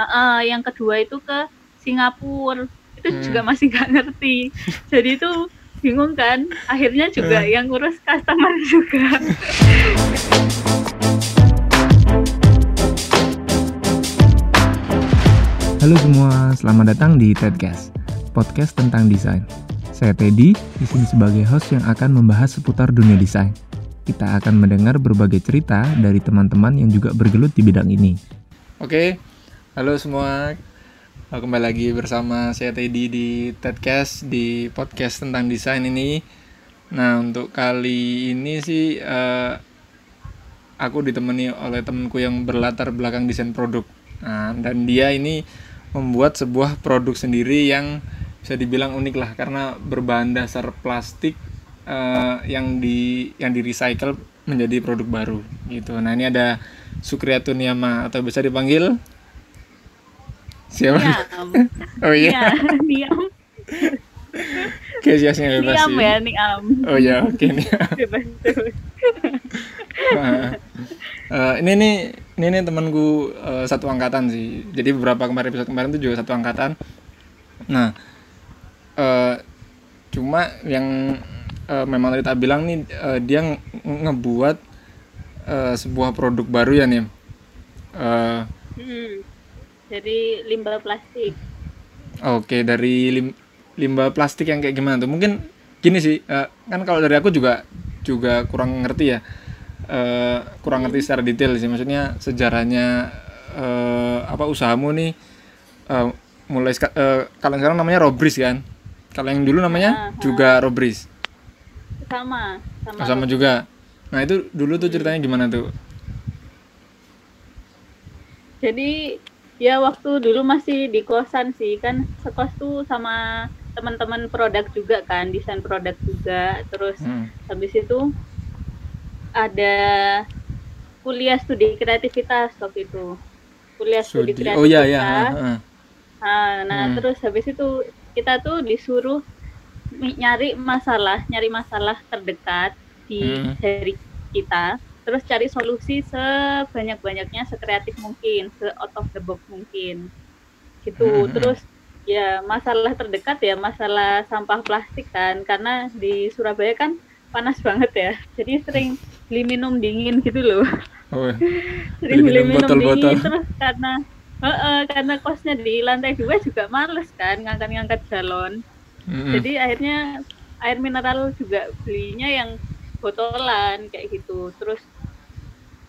uh, uh, yang kedua itu ke Singapura itu hmm. juga masih nggak ngerti jadi itu bingung kan akhirnya juga hmm. yang ngurus customer juga Halo semua, selamat datang di Tedcast, podcast tentang desain. Saya Teddy, di sini sebagai host yang akan membahas seputar dunia desain. Kita akan mendengar berbagai cerita dari teman-teman yang juga bergelut di bidang ini. Oke, halo semua. Kembali lagi bersama saya Teddy di Tedcast di podcast tentang desain ini. Nah untuk kali ini sih uh, aku ditemani oleh temanku yang berlatar belakang desain produk. Nah, dan dia ini membuat sebuah produk sendiri yang bisa dibilang unik lah karena berbahan dasar plastik uh, yang di yang di recycle menjadi produk baru gitu. Nah ini ada Sukriyatun Yama atau bisa dipanggil Siapa? Niam. oh iya. Ya, Niam. Oke, siasnya bebas Niam ya, Niam. Oh iya, oke okay, Niam. Bebas. nah, uh, ini nih ini nih temanku uh, satu angkatan sih. Jadi beberapa kemarin episode kemarin itu juga satu angkatan. Nah, uh, cuma yang uh, memang tadi tak bilang nih uh, dia ngebuat uh, sebuah produk baru ya nih. Uh, hmm dari limbah plastik. Oke dari lim limbah plastik yang kayak gimana tuh? Mungkin gini sih uh, kan kalau dari aku juga juga kurang ngerti ya. Uh, kurang ngerti secara detail sih. Maksudnya sejarahnya uh, apa usahamu nih uh, mulai uh, kalau sekarang namanya Robris kan? Kalau yang dulu namanya uh, juga Robris. Sama sama, oh, sama juga. Nah itu dulu tuh ceritanya gimana tuh? Jadi ya waktu dulu masih di kosan sih kan sekos tuh sama teman-teman produk juga kan desain produk juga terus hmm. habis itu ada kuliah studi kreativitas waktu itu kuliah studi, studi. kreativitas oh iya iya nah, nah hmm. terus habis itu kita tuh disuruh nyari masalah nyari masalah terdekat di hmm. dari kita terus cari solusi sebanyak-banyaknya sekreatif mungkin se out of the box mungkin gitu hmm. hmm. terus ya masalah terdekat ya masalah sampah plastik kan karena di Surabaya kan panas banget ya jadi sering beli minum dingin gitu loh oh, sering beli minum, botol, dingin botol. terus karena uh, uh, karena kosnya di lantai dua juga males kan ngangkat-ngangkat galon hmm. jadi akhirnya air mineral juga belinya yang botolan kayak gitu. Terus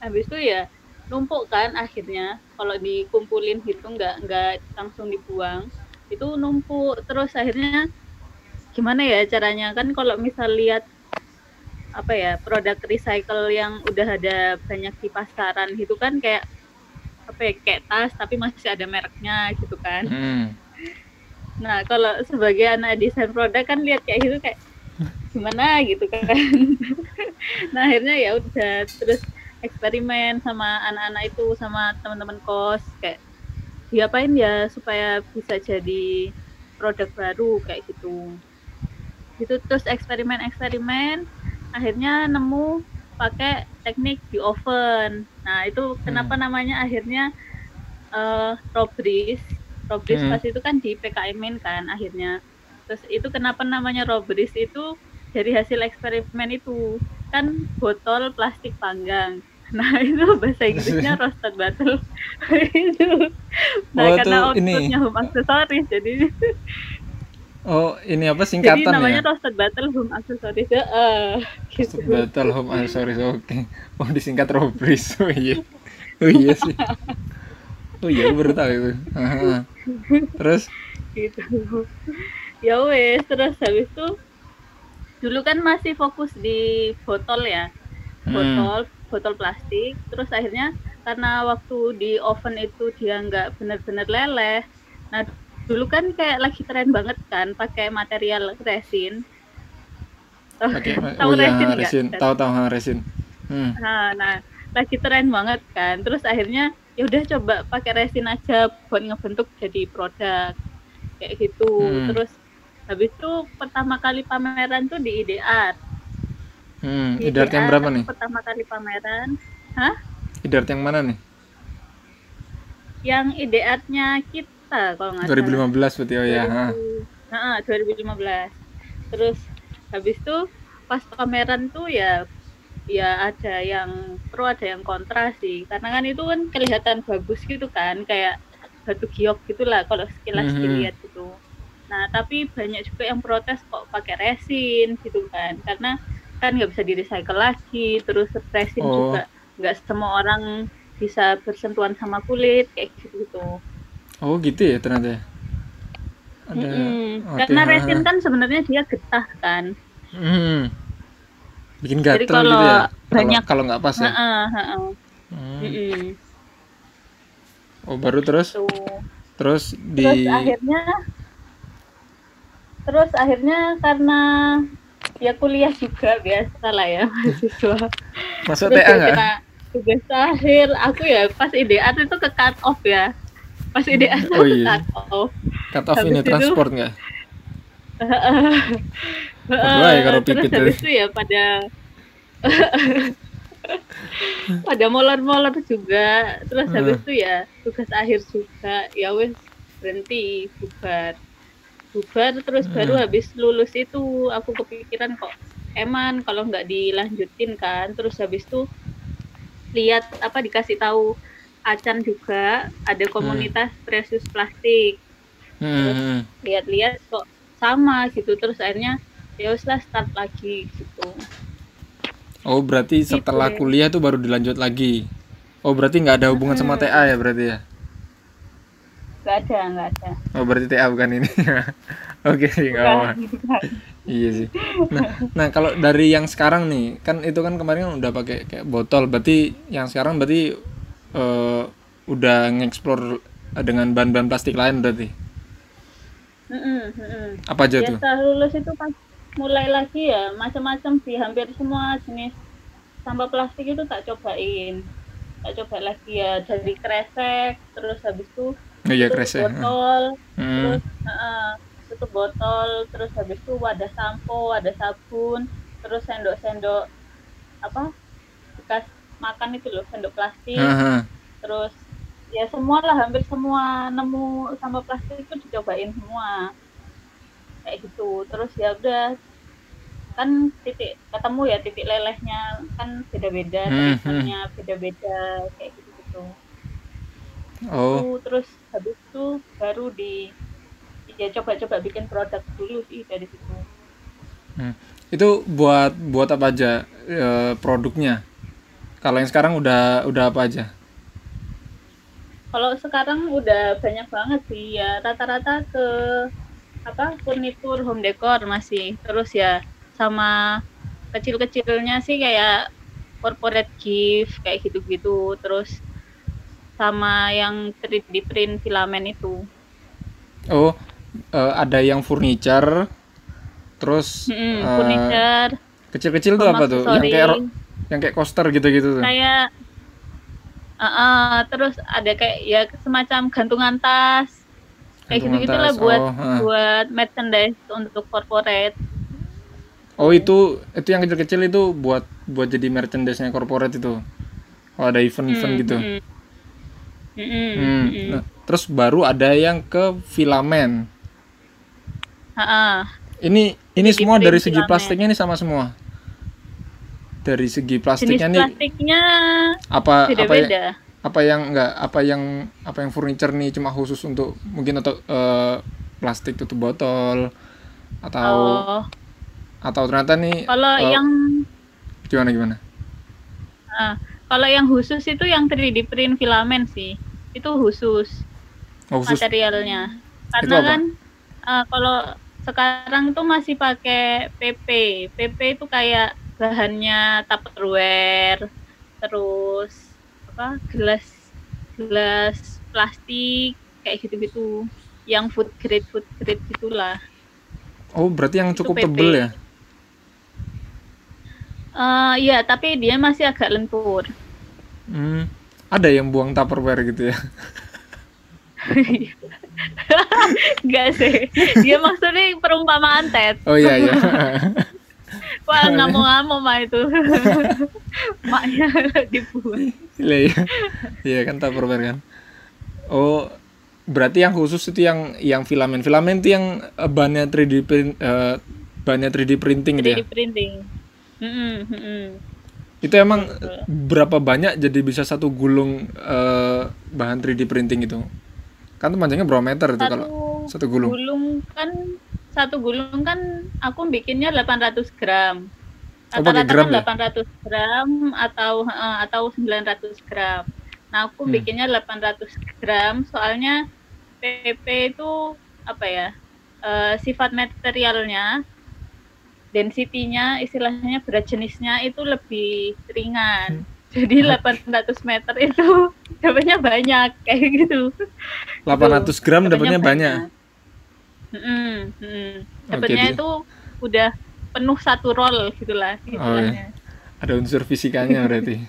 habis itu ya numpuk kan akhirnya. Kalau dikumpulin gitu nggak nggak langsung dibuang itu numpuk. Terus akhirnya gimana ya caranya? Kan kalau misal lihat apa ya produk recycle yang udah ada banyak di pasaran gitu kan kayak apa ya kayak tas tapi masih ada mereknya gitu kan. Hmm. nah kalau sebagai anak desain produk kan lihat kayak gitu kayak gimana gitu kan. Nah akhirnya ya udah terus eksperimen sama anak-anak itu sama teman-teman kos kayak diapain ya supaya bisa jadi produk baru kayak gitu. Itu terus eksperimen-eksperimen akhirnya nemu pakai teknik di oven. Nah itu kenapa hmm. namanya akhirnya uh, robris. Robris hmm. pas itu kan di PKM kan akhirnya. Terus itu kenapa namanya robris itu dari hasil eksperimen itu kan botol plastik panggang nah itu bahasa Inggrisnya roasted bottle itu nah oh, karena outputnya home accessories jadi Oh, ini apa singkatan Jadi namanya ya? Roasted Battle Home Accessories ya. Uh, gitu. Roasted Battle Home Accessories. Oke. Okay. Oh, disingkat Robris. Oh iya. Oh iya sih. Oh iya, baru tahu itu. Terus gitu. Ya wes, terus habis itu dulu kan masih fokus di botol ya hmm. botol hmm. botol plastik terus akhirnya karena waktu di oven itu dia nggak benar-benar leleh nah dulu kan kayak lagi tren banget kan pakai material resin okay. tahu oh, ya, resin resin tahu tahu resin hmm. nah, nah lagi tren banget kan terus akhirnya ya udah coba pakai resin aja buat ngebentuk jadi produk kayak gitu hmm. terus habis itu pertama kali pameran tuh di IDR hmm, di IDR, yang berapa nih? pertama kali pameran. Hah? IDR yang mana nih? Yang ideatnya kita kalau nggak 2015 berarti oh ya. Nah, 2015. Terus habis itu pas pameran tuh ya ya ada yang pro ada yang kontra sih. Karena kan itu kan kelihatan bagus gitu kan kayak batu giok gitulah kalau sekilas mm -hmm. dilihat gitu nah tapi banyak juga yang protes kok pakai resin gitu kan karena kan nggak bisa di recycle lagi terus resin oh. juga nggak semua orang bisa bersentuhan sama kulit kayak gitu gitu oh gitu ya ternyata ya? ada mm -hmm. karena resin kan sebenarnya dia getah kan mm. bikin gatel gitu ya banyak kalau nggak pas ya uh -uh, uh -uh. Hmm. Mm -hmm. oh baru terus Tuh. terus di terus akhirnya terus akhirnya karena ya kuliah juga biasa lah ya mahasiswa. Masuk TA nggak? tugas akhir aku ya pas idean itu ke cut off ya. Pas idean oh, iya. cut off. Cut off ini transport nggak? Ya kalau pipit terus habis itu ya pada pada molor-molor juga. Terus habis itu ya tugas akhir juga. Ya wes berhenti bubar bubar terus hmm. baru habis lulus itu aku kepikiran kok eman kalau nggak dilanjutin kan terus habis itu lihat apa dikasih tahu Acan juga ada hmm. komunitas hmm. precious plastik hmm. lihat-lihat kok sama gitu terus akhirnya ya lah start lagi gitu oh berarti setelah gitu. kuliah tuh baru dilanjut lagi oh berarti nggak ada hubungan hmm. sama TA ya berarti ya Gak ada, gak ada. Oh berarti TA bukan ini. Oke, okay, nggak apa. iya sih. Nah, nah kalau dari yang sekarang nih, kan itu kan kemarin kan udah pakai kayak botol. Berarti yang sekarang berarti uh, udah ngeksplor dengan bahan-bahan plastik lain berarti. Mm -mm, mm. Apa aja Biasa tuh? lulus itu pas mulai lagi ya macam-macam sih hampir semua jenis sampah plastik itu tak cobain tak coba lagi ya dari kresek terus habis itu oh, iya, kresek. botol hmm. terus uh, tutup botol terus habis itu wadah sampo wadah sabun terus sendok-sendok apa bekas makan itu loh sendok plastik uh -huh. terus ya semua lah hampir semua nemu sama plastik itu dicobain semua kayak gitu terus ya udah kan titik ketemu ya titik lelehnya kan beda-beda hmm, hmm. beda-beda kayak gitu gitu oh terus habis itu baru di ya coba-coba bikin produk dulu sih dari situ. Hmm. itu buat buat apa aja e, produknya? Kalau yang sekarang udah udah apa aja? Kalau sekarang udah banyak banget sih ya rata-rata ke apa furnitur home decor masih. Terus ya sama kecil-kecilnya sih kayak corporate gift kayak gitu-gitu. Terus sama yang 3D print filamen itu. Oh, uh, ada yang furniture, terus mm, uh, furniture. Kecil-kecil tuh apa tuh? Yang kayak yang kayak coaster gitu-gitu tuh. Kayak uh, uh, terus ada kayak ya semacam gantungan tas. Kayak gitu-gitu lah buat oh, uh. buat merchandise untuk corporate. Oh itu itu yang kecil-kecil itu buat buat jadi merchandise-nya corporate itu. Oh ada event-event hmm, gitu. Hmm. Mm hmm. Nah, terus baru ada yang ke filamen. Ha-ha. Ini ini Jadi semua dari segi filamen. plastiknya ini sama semua. Dari segi plastiknya Jenis nih. Plastiknya apa beda -beda. apa ya, apa yang enggak apa yang apa yang furniture nih cuma khusus untuk mungkin atau uh, plastik tutup botol atau oh. atau ternyata nih kalau uh, yang gimana gimana? Uh, kalau yang khusus itu yang 3D print filamen sih. Itu khusus, oh, khusus. materialnya. Karena kan uh, kalau sekarang tuh masih pakai PP. PP itu kayak bahannya tupperware, terus apa? gelas gelas plastik kayak gitu-gitu. Yang food grade food grade gitulah. Oh, berarti yang cukup tebel ya? Uh, iya, tapi dia masih agak lentur. Hmm, ada yang buang tupperware gitu ya? Enggak sih. Dia maksudnya perumpamaan Ted. Oh iya iya. Wah ngamuk-ngamuk mah itu. Maknya dibuang. Iya iya. Iya kan tupperware kan. Oh, berarti yang khusus itu yang yang filamen. Filamen itu yang uh, bahannya 3D print uh, bahannya 3D printing 3D dia. printing. Mm-mm, mm-mm. Itu emang berapa banyak jadi bisa satu gulung uh, bahan 3D printing itu? Kan tuh panjangnya berapa meter itu Satu kalau satu gulung? gulung kan satu gulung kan aku bikinnya 800 gram. Oh, Rata-rata gram kan ya? 800 gram atau eh, atau 900 gram. Nah, aku Hmm. bikinnya 800 gram soalnya PP itu apa ya? eh, sifat materialnya density-nya istilahnya berat jenisnya itu lebih ringan. Jadi 800 meter itu dapatnya banyak kayak gitu. 800 gram Dapatnya dapatnya banyak. Mm-mm, mm. Oke, Dapatnya di- itu udah penuh satu roll gitulah Oh, istilahnya. Ada unsur fisikanya berarti.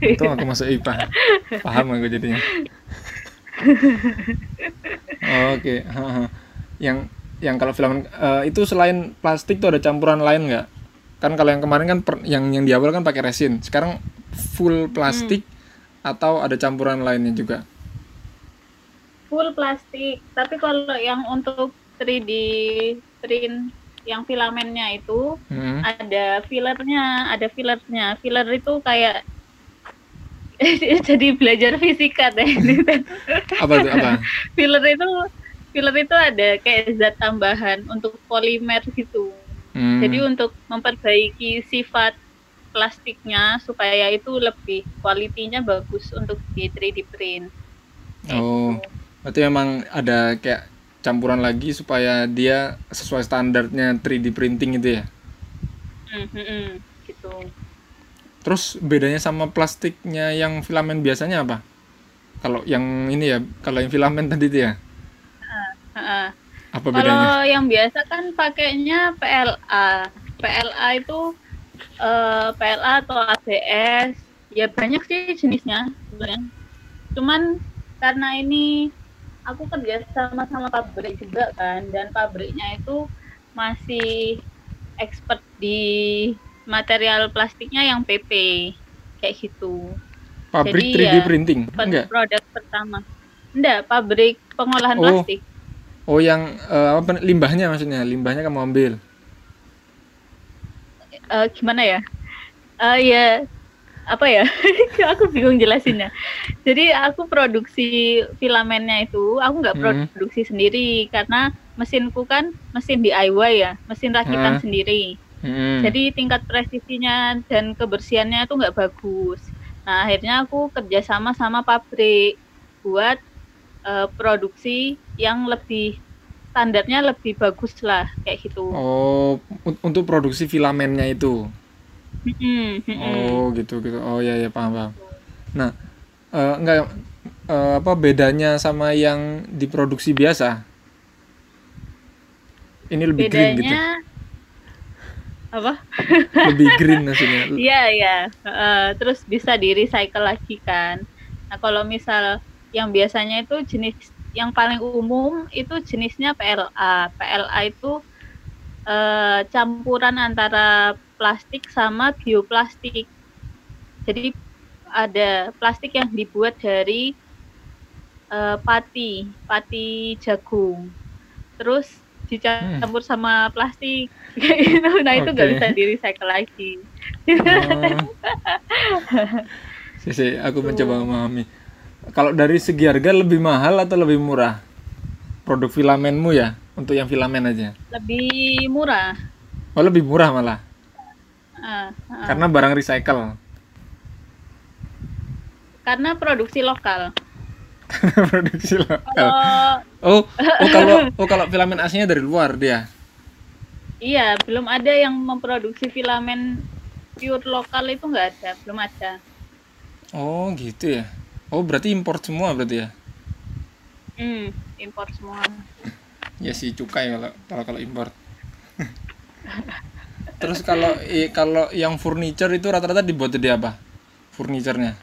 Itu aku masuk IPA. Paham aku jadinya. Oke, haha. Yang yang kalau filamen eh, itu selain plastik tuh ada campuran lain nggak? Kan kalau yang kemarin kan per- yang yang di awal kan pakai resin. Sekarang full plastik atau ada campuran lainnya juga? Full plastik. Tapi kalau yang untuk 3D print yang filamennya itu Hmm. ada fillernya, ada fillernya. Filler itu kayak jadi belajar fisika deh. Apa tuh apa? filler itu filler itu ada kayak zat tambahan untuk polimer gitu. Hmm. Jadi untuk memperbaiki sifat plastiknya supaya itu lebih kualitinya bagus untuk di 3D print. Oh. gitu. Berarti memang ada kayak campuran lagi supaya dia sesuai standarnya 3D printing itu ya. Hmm, hmm, gitu. Terus bedanya sama plastiknya yang filamen biasanya apa? Kalau yang ini ya, kalau yang filamen tadi itu ya, Heeh. apa bedanya? Kalau yang biasa kan pakainya PLA. PLA itu eh, PLA atau ABS. Ya banyak sih jenisnya sebenarnya. Cuman karena ini aku kerja sama sama pabrik juga kan dan pabriknya itu masih expert di material plastiknya yang PP kayak gitu. Pabrik jadi 3D ya, printing? Enggak. Produk pertama. Enggak, pabrik pengolahan Oh. plastik. Oh, yang eh, apa limbahnya maksudnya? Limbahnya kamu ambil. Eh, gimana ya? Eh ya apa ya? aku bingung jelasinnya. Jadi aku produksi filamennya itu aku nggak Hmm. produksi sendiri karena mesinku kan mesin DIY ya, mesin rakitan Ah. sendiri. Hmm. Jadi tingkat presisinya dan kebersihannya itu nggak bagus. Nah akhirnya aku kerjasama sama pabrik buat eh, produksi yang lebih standarnya lebih bagus lah kayak gitu. Oh, un- untuk produksi filamennya itu. Oh, gitu gitu. Oh, ya ya paham paham. Nah, eh, enggak eh, apa bedanya sama yang diproduksi biasa? Ini lebih green gitu. bedanya apa Lebih green maksudnya. iya iya Heeh, terus bisa di recycle lagi kan nah kalau misal yang biasanya itu jenis yang paling umum itu jenisnya PLA PLA itu eh, campuran antara plastik sama bioplastik. Jadi ada plastik yang dibuat dari eh, pati pati jagung. Terus dicampur sama plastik. Kayak gitu nah itu nggak bisa di recycle lagi. Oh. Si, si, aku mencoba memahami. Kalau dari segi harga lebih mahal atau lebih murah? Produk filamenmu ya, untuk yang filamen aja. lebih murah Oh, lebih murah malah. Ah, ah. Karena barang recycle. karena produksi lokal Produksi lokal. Oh, oh kalau oh kalau filamen aslinya dari luar dia. iya belum ada yang memproduksi filamen pure lokal itu nggak ada belum ada Oh, gitu ya. Oh, berarti impor semua berarti ya. hmm, impor semua Ya sih cukai kalau kalau kalau impor. Terus kalau kalau yang furniture itu rata-rata dibuat dari apa? Furniturnya.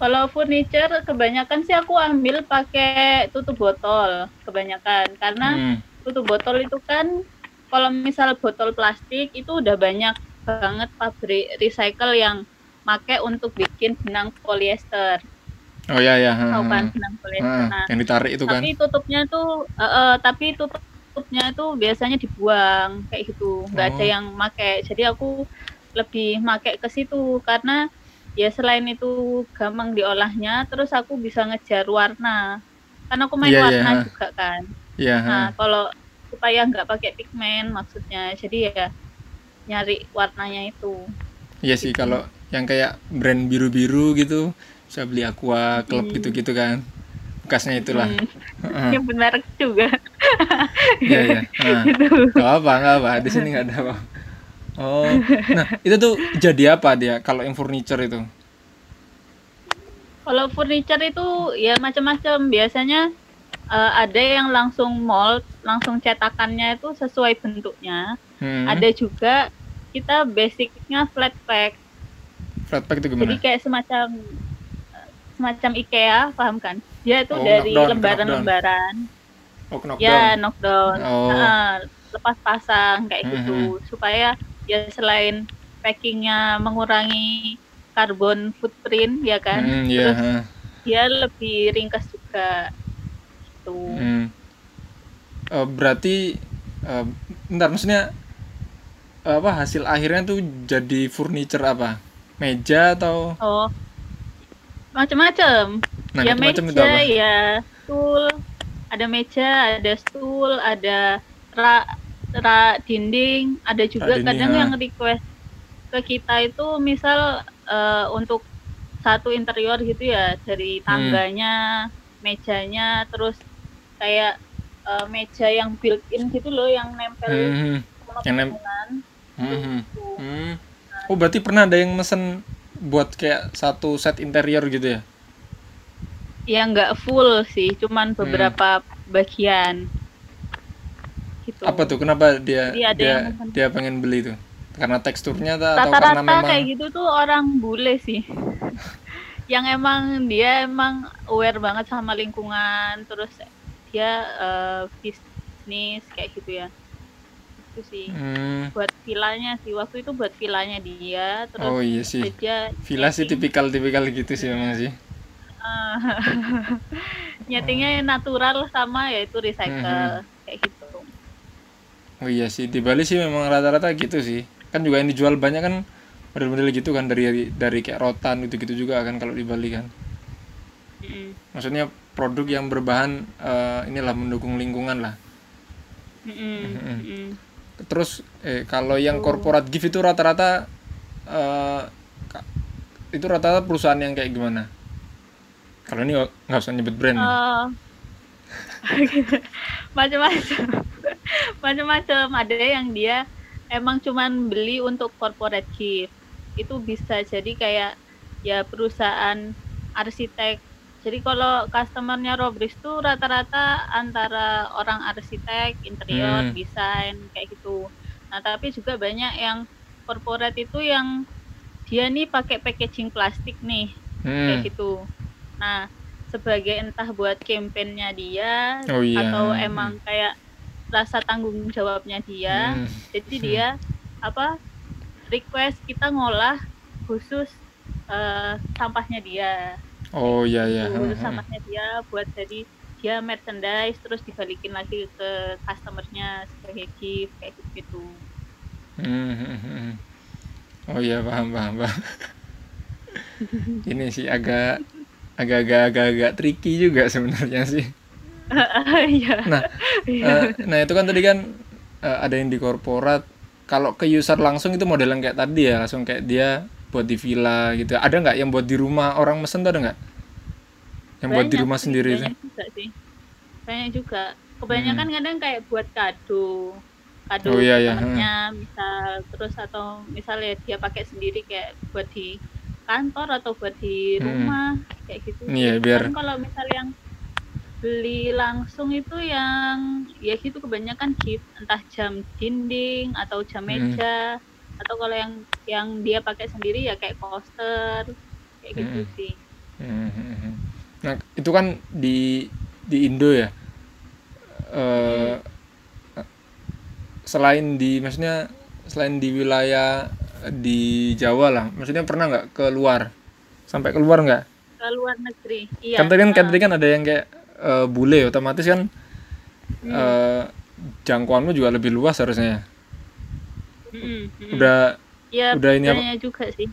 Kalau furniture kebanyakan sih aku ambil pakai tutup botol kebanyakan karena Hmm. tutup botol itu kan kalau misal botol plastik itu udah banyak banget pabrik recycle yang make untuk bikin benang polyester. Oh iya iya. Tahu kan benang kulit. nah, yang ditarik itu kan. Tapi tutupnya tuh uh, uh, tapi tutupnya itu biasanya dibuang kayak gitu. nggak oh. ada yang make. Jadi aku lebih make ke situ karena ya selain itu gampang diolahnya terus aku bisa ngejar warna karena aku main yeah, iya, warna yeah. juga kan yeah, nah kalau supaya nggak pakai pigmen maksudnya jadi ya nyari warnanya itu iya sih gitu. kalau yang kayak brand biru-biru gitu saya beli aqua club hmm. gitu-gitu kan bekasnya itulah hmm. yang benar juga iya iya nah, nggak apa nggak apa di sini nggak ada apa Oh, nah itu tuh jadi apa dia kalau yang furniture itu? Kalau furniture itu ya macam-macam. Biasanya uh, ada yang langsung mold, langsung cetakannya itu sesuai bentuknya. Hmm. Ada juga kita basicnya flat pack. Flat pack itu gimana? Jadi kayak semacam semacam IKEA, paham kan? Dia itu oh, dari lembaran-lembaran. Oh, knockdown. Ya, knockdown. Oh. Nah, lepas pasang kayak hmm. gitu hmm. supaya ya selain packingnya mengurangi karbon footprint ya kan mm, yeah. terus dia lebih ringkas juga gitu mm. uh, berarti uh, bentar maksudnya apa hasil akhirnya tuh jadi furniture apa meja atau oh macam-macam nah, ya macem meja ya stool ada meja ada stool ada rak ra dinding ada juga dinding, kadang ya. yang request ke kita itu misal uh, untuk satu interior gitu ya dari hmm. tangganya hmm. mejanya terus kayak uh, meja yang built in gitu loh yang nempel hmm. yang nempel hmm. hmm. Oh berarti pernah ada yang mesen buat kayak satu set interior gitu ya ya nggak full sih cuman hmm. beberapa hmm. bagian gitu. Apa tuh? Kenapa dia dia dia, dia pengen beli tuh? Karena teksturnya atau karena memang kayak gitu tuh orang bule sih. yang emang dia emang aware banget sama lingkungan, terus dia uh, bisnis kayak gitu ya. Itu sih. Hmm. Buat vilanya sih waktu itu buat vilanya dia terus Oh iya sih. Dia Villa sih tipikal-tipikal gitu sih memang sih. Uh, nyetingnya natural sama yaitu recycle hmm. kayak gitu oh iya sih di Bali sih memang rata-rata gitu sih kan juga yang dijual banyak kan model-model gitu kan dari dari kayak rotan gitu-gitu juga kan kalau di Bali kan mm. maksudnya produk yang berbahan uh, inilah mendukung lingkungan lah mm -mm. Terus eh kalau yang corporate gift itu rata-rata uh, itu rata-rata perusahaan yang kayak gimana? Kalau ini nggak usah nyebut brand. Uh, macam-macam. Macam-macam. Ada yang dia emang cuman beli untuk corporate gift. Itu bisa jadi kayak ya perusahaan arsitek jadi kalau customernya Robris tuh rata-rata antara orang arsitek, interior, hmm. desain kayak gitu. Nah tapi juga banyak yang corporate itu yang dia nih pakai packaging plastik nih hmm. kayak gitu. Nah sebagai entah buat kampanyenya dia oh, iya. atau emang kayak rasa tanggung jawabnya dia hmm. jadi dia apa request kita ngolah khusus uh, sampahnya dia oh iya iya khusus sampahnya dia buat jadi dia merchandise terus dibalikin lagi ke customernya sebagai gift kayak gitu hmm. oh iya paham paham paham ini sih agak agak-agak agak tricky juga sebenarnya sih Iya. nah, uh, nah itu kan tadi kan uh, ada yang di korporat. Kalau ke user langsung itu model yang kayak tadi ya, langsung kayak dia buat di villa gitu. Ada nggak yang buat di rumah orang mesen tuh ada nggak? Yang banyak buat di rumah sih, sendiri banyak itu? Juga sih. Banyak juga. Kebanyakan hmm. kadang kayak buat kado kado oh, iya, iya. temennya misal terus atau misalnya dia pakai sendiri kayak buat di kantor atau buat di hmm. rumah hmm. kayak gitu. Iya, biar kalau misal yang beli langsung itu yang ya gitu kebanyakan gift entah jam dinding atau jam hmm. meja hmm. Atau kalau yang yang dia pakai sendiri ya kayak poster kayak gitu hmm. sih hmm. nah itu kan di di Indo ya uh, hmm. selain di maksudnya selain di wilayah di Jawa lah maksudnya pernah nggak keluar sampai keluar nggak ke luar negeri iya kan tadi kan, kan tadi kan ada yang kayak uh, bule otomatis kan hmm. uh, jangkauanmu juga lebih luas harusnya hmm, udah ya, udah ini apa juga sih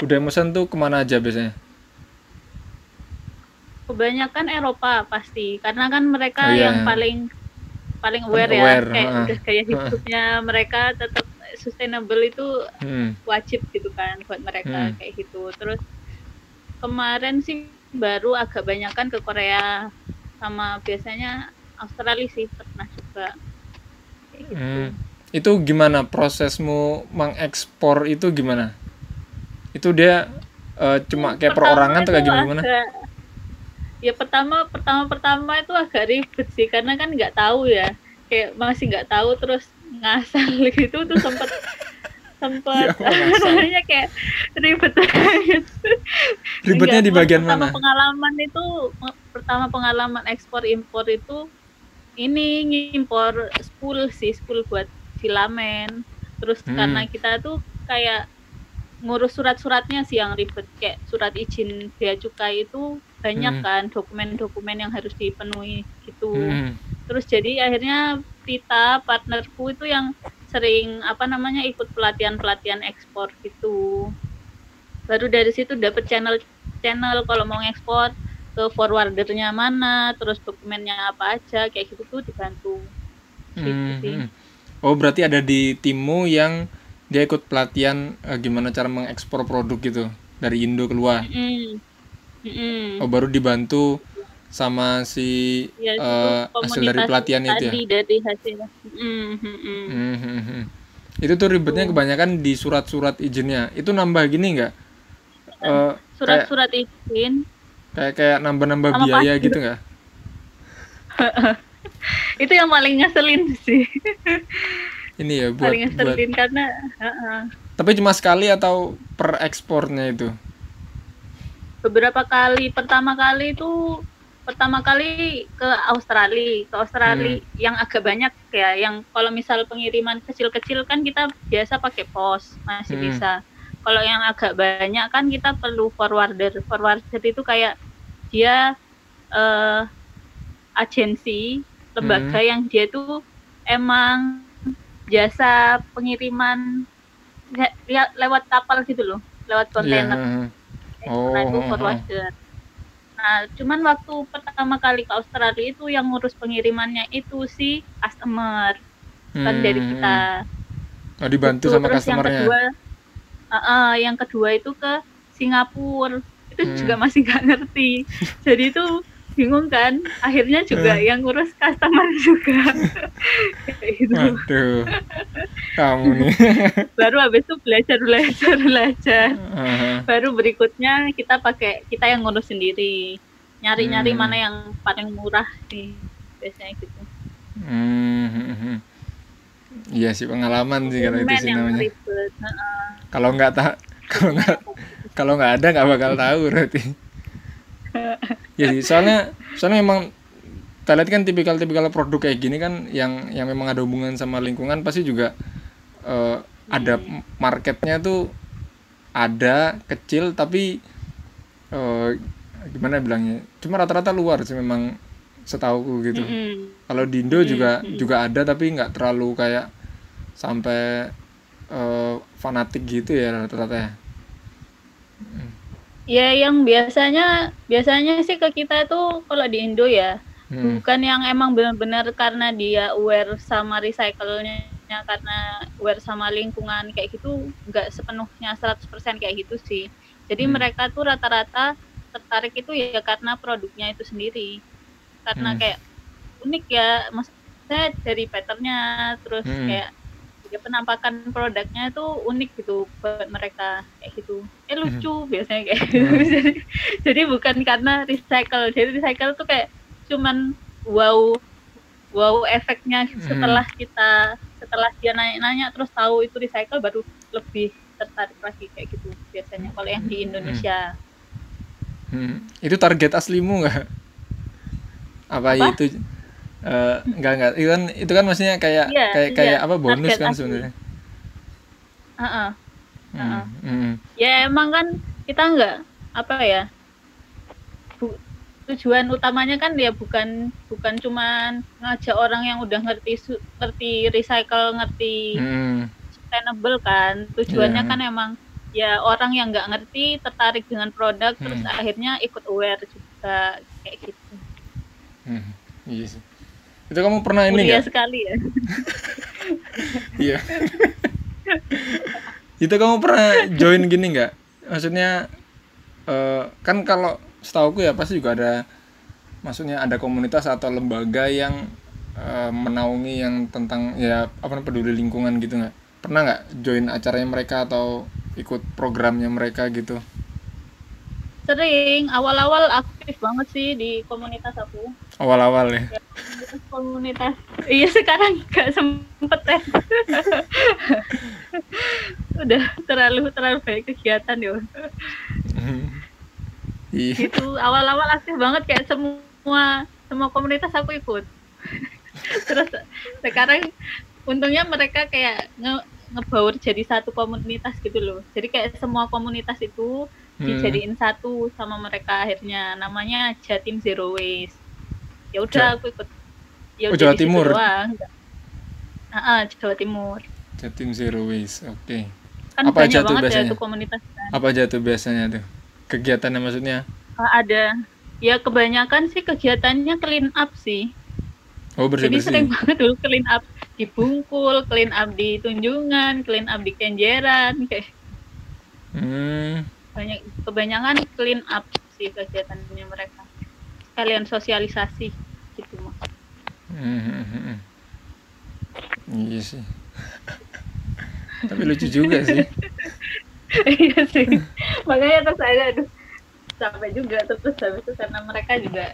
udah mesen tuh ke mana aja biasanya kebanyakan Eropa pasti karena kan mereka oh, iya. yang paling paling aware, ya kayak uh, udah kayak hidupnya uh. mereka tetap sustainable itu hmm. wajib gitu kan buat mereka hmm. kayak gitu terus kemarin sih baru agak banyak kan ke Korea sama biasanya Australia sih pernah juga kayak gitu. hmm. Itu gimana prosesmu mengekspor itu gimana? Itu dia uh, cuma kayak perorangan atau kayak gimana? agak, ya pertama pertama pertama itu agak ribet sih karena kan nggak tahu ya. Kayak masih nggak tahu terus ngasal gitu tuh sempet sempet ya, kayak ribet banget. Ribetnya di bagian pertama mana? pengalaman itu pertama pengalaman ekspor impor itu ini ngimpor spool sih spool buat filamen terus hmm. karena kita tuh kayak ngurus surat-suratnya sih yang ribet kayak surat izin bea cukai itu banyak hmm. kan dokumen-dokumen yang harus dipenuhi gitu hmm. terus jadi akhirnya Pita partnerku itu yang sering apa namanya ikut pelatihan-pelatihan ekspor gitu baru dari situ dapat channel-channel kalau mau ekspor ke forwardernya mana terus dokumennya apa aja kayak gitu tuh dibantu gitu hmm. sih. Hmm. oh berarti ada di timmu yang dia ikut pelatihan uh, gimana cara mengekspor produk gitu dari Indo keluar mm Mm-hmm. Oh baru dibantu sama si ya, uh, hasil dari pelatihan itu ya? dari hasil. Mm-hmm. Mm-hmm. Itu tuh ribetnya kebanyakan di surat-surat izinnya. Itu nambah gini nggak? Uh, surat-surat izin. Kayak kayak nambah-nambah biaya pasti. gitu nggak? itu yang paling ngeselin sih. Ini ya buat paling ngeselin buat... karena. Uh-uh. Tapi cuma sekali atau per ekspornya itu? beberapa kali pertama kali itu pertama kali ke Australia ke Australia hmm. yang agak banyak ya yang kalau misal pengiriman kecil-kecil kan kita biasa pakai pos masih hmm. bisa kalau yang agak banyak kan kita perlu forwarder forwarder itu kayak dia uh, agensi lembaga hmm. yang dia tuh emang jasa pengiriman le lewat kapal gitu loh lewat kontainer yeah oh. nah itu forwarder nah cuman waktu pertama kali ke Australia itu yang ngurus pengirimannya itu si customer hmm. kan dari kita oh, dibantu itu, sama terus customernya yang kedua uh, uh, yang kedua itu ke Singapura itu hmm. juga masih nggak ngerti jadi itu bingung kan akhirnya juga uh. yang ngurus customer juga gitu. aduh kamu nih baru habis itu belajar belajar belajar uh-huh. baru berikutnya kita pakai kita yang ngurus sendiri nyari nyari hmm. mana yang paling murah sih biasanya gitu hmm. iya sih pengalaman sih kalau itu sih namanya kalau nggak tak kalau nggak kalau nggak ada nggak bakal tahu berarti ya sih soalnya soalnya memang kita lihat kan tipikal-tipikal produk kayak gini kan yang yang memang ada hubungan sama lingkungan pasti juga uh, ada marketnya tuh ada kecil tapi uh, gimana bilangnya cuma rata-rata luar sih memang setahu gitu mm -hmm. kalau di Indo juga mm -hmm. juga ada tapi nggak terlalu kayak sampai uh, fanatik gitu ya rata-rata ya Ya yang biasanya biasanya sih ke kita itu kalau di Indo ya hmm. bukan yang emang benar-benar karena dia aware sama recycle-nya karena aware sama lingkungan kayak gitu nggak sepenuhnya 100% kayak gitu sih. Jadi hmm. mereka tuh rata-rata tertarik itu ya karena produknya itu sendiri. Karena hmm. kayak unik ya maksudnya dari patternnya terus hmm. kayak ya penampakan produknya itu unik gitu buat mereka kayak gitu eh hmm. lucu hmm. biasanya kayak gitu hmm. jadi, jadi bukan karena recycle jadi recycle tuh kayak cuman wow wow efeknya setelah hmm. kita setelah dia nanya-nanya terus tahu itu recycle baru lebih tertarik lagi kayak gitu biasanya kalau yang di hmm. Indonesia hmm. itu target aslimu nggak apa, apa? itu Uh, enggak enggak itu kan itu kan maksudnya kayak yeah, kayak kayak yeah. apa bonus Target kan sebenarnya uh -uh. Uh -uh. Hmm, hmm. ya emang kan kita enggak apa ya tujuan utamanya kan ya bukan bukan cuman ngajak orang yang udah ngerti ngerti recycle ngerti hmm. sustainable kan tujuannya yeah. kan emang ya orang yang nggak ngerti tertarik dengan produk hmm. terus akhirnya ikut aware juga kayak gitu hmm. iya sih itu kamu pernah ini nggak? sekali ya. Iya. Itu kamu pernah join gini nggak? Maksudnya uh, kan kalau setahu ya pasti juga ada maksudnya ada komunitas atau lembaga yang uh, menaungi yang tentang ya apa peduli lingkungan gitu nggak? Pernah nggak join acaranya mereka atau ikut programnya mereka gitu? Sering. Awal-awal aktif banget sih di komunitas aku awal-awal ya, ya komunitas iya sekarang nggak sempet ya udah terlalu terlalu banyak kegiatan ya Iya. Itu awal-awal aktif banget kayak semua semua komunitas aku ikut. Terus sekarang untungnya mereka kayak nge ngebaur jadi satu komunitas gitu loh. Jadi kayak semua komunitas itu hmm. dijadiin satu sama mereka akhirnya namanya Jatim Zero Waste. Ya udah aku ikut. Ya oh, Jawa Timur. Doang. Ah, Jawa Timur. Jatim Zero Waste. Oke. Okay. Kan apa aja tuh ya biasanya? Ya, komunitas kan. Apa aja tuh biasanya tuh? kegiatannya maksudnya? Ada. Ya kebanyakan sih kegiatannya clean up sih. Oh bersih bersih. Jadi sering banget dulu clean up di Bungkul, clean up di Tunjungan, clean up di Kenjeran kayak. Hmm. Banyak kebanyakan clean up sih kegiatannya mereka. Kalian sosialisasi gitu mah. Hmm, hmm, hmm. Iya sih. Tapi lucu juga sih. iya sih makanya terus saya aduh sampai juga terus habis itu karena mereka juga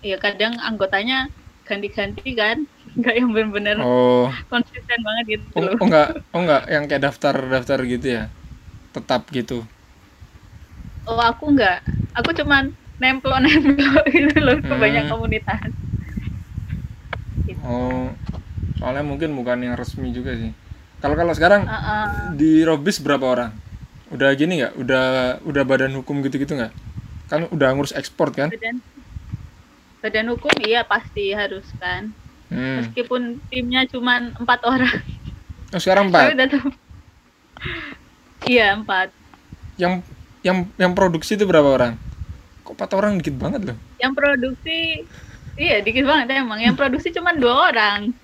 ya kadang anggotanya ganti-ganti kan nggak yang benar-benar oh. konsisten banget gitu oh, oh enggak oh enggak yang kayak daftar-daftar gitu ya tetap gitu oh aku enggak aku cuman nempel nempel gitu loh ke hmm. banyak komunitas. Gitu. oh soalnya mungkin bukan yang resmi juga sih. Kalau kalau sekarang uh -uh. di Robis berapa orang? Udah gini nggak? Udah udah badan hukum gitu-gitu nggak? Kan udah ngurus ekspor kan? Badan badan hukum iya pasti harus kan? Hmm. meskipun timnya cuma empat orang. Oh, sekarang empat? Iya empat. Yang yang yang produksi itu berapa orang empat orang dikit banget loh. Yang produksi iya dikit banget emang. Yang produksi cuma dua orang.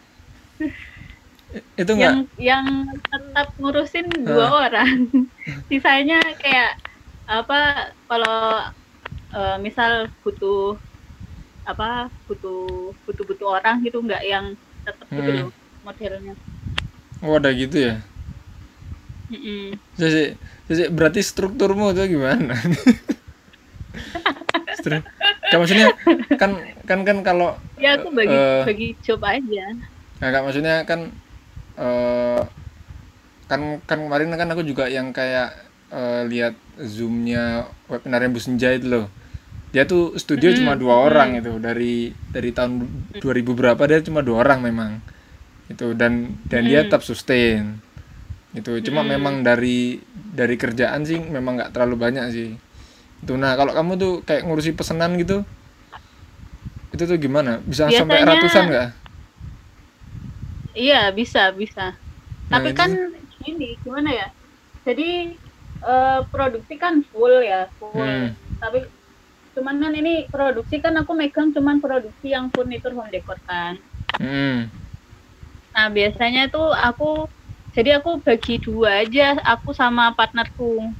Itu enggak yang yang tetap ngurusin dua orang. Sisanya kayak apa kalau uh, misal butuh apa butuh butuh butuh orang gitu nggak yang tetap gitu hmm. loh modelnya. Oh ada gitu ya? Mm -mm. jadi jadi berarti strukturmu itu gimana Kan maksudnya kan kan kan kalau ya aku bagi uh, bagi job aja. Nah kak maksudnya kan uh, kan kan kemarin kan aku juga yang kayak uh, lihat zoomnya webinar yang Busenja itu loh. Dia tuh studio mm cuma dua orang itu dari dari tahun 2000 berapa dia cuma dua orang memang. Itu dan dan mm dia tetap sustain. Itu cuma mm memang dari dari kerjaan sih memang nggak terlalu banyak sih itu nah kalau kamu tuh kayak ngurusi pesanan gitu itu tuh gimana bisa Biasanya, sampai ratusan nggak Iya bisa bisa. Nah, Tapi kan ini gimana ya? Jadi uh, produksi kan full ya full. Hmm. Tapi cuman kan ini produksi kan aku megang cuman produksi yang furnitur home decor kan. Hmm. Nah biasanya tuh aku jadi aku bagi dua aja aku sama partnerku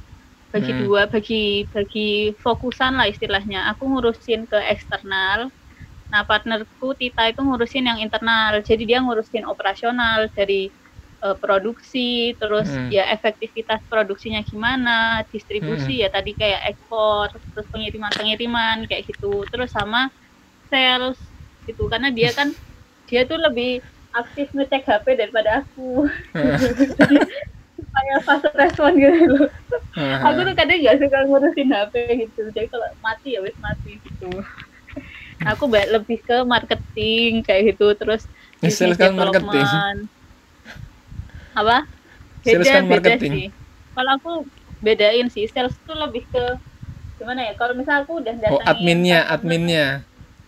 bagi hmm. dua bagi bagi fokusan lah istilahnya aku ngurusin ke eksternal Nah, partnerku Tita itu ngurusin yang internal. Jadi dia ngurusin operasional dari uh, produksi, terus hmm. ya efektivitas produksinya gimana, distribusi hmm. ya tadi kayak ekspor, terus pengiriman-pengiriman kayak gitu. Terus sama sales gitu karena dia kan dia tuh lebih aktif ngecek HP daripada aku. Jadi supaya fast respon gitu. Aku tuh kadang nggak suka ngurusin HP gitu. Jadi kalau mati ya wis mati gitu. Aku lebih ke marketing kayak gitu. Terus sales kan marketing. apa? Beda sales kan marketing. beda sih. Kalau aku bedain sih sales tuh lebih ke gimana ya? Kalau misal aku udah datangin oh adminnya adminnya.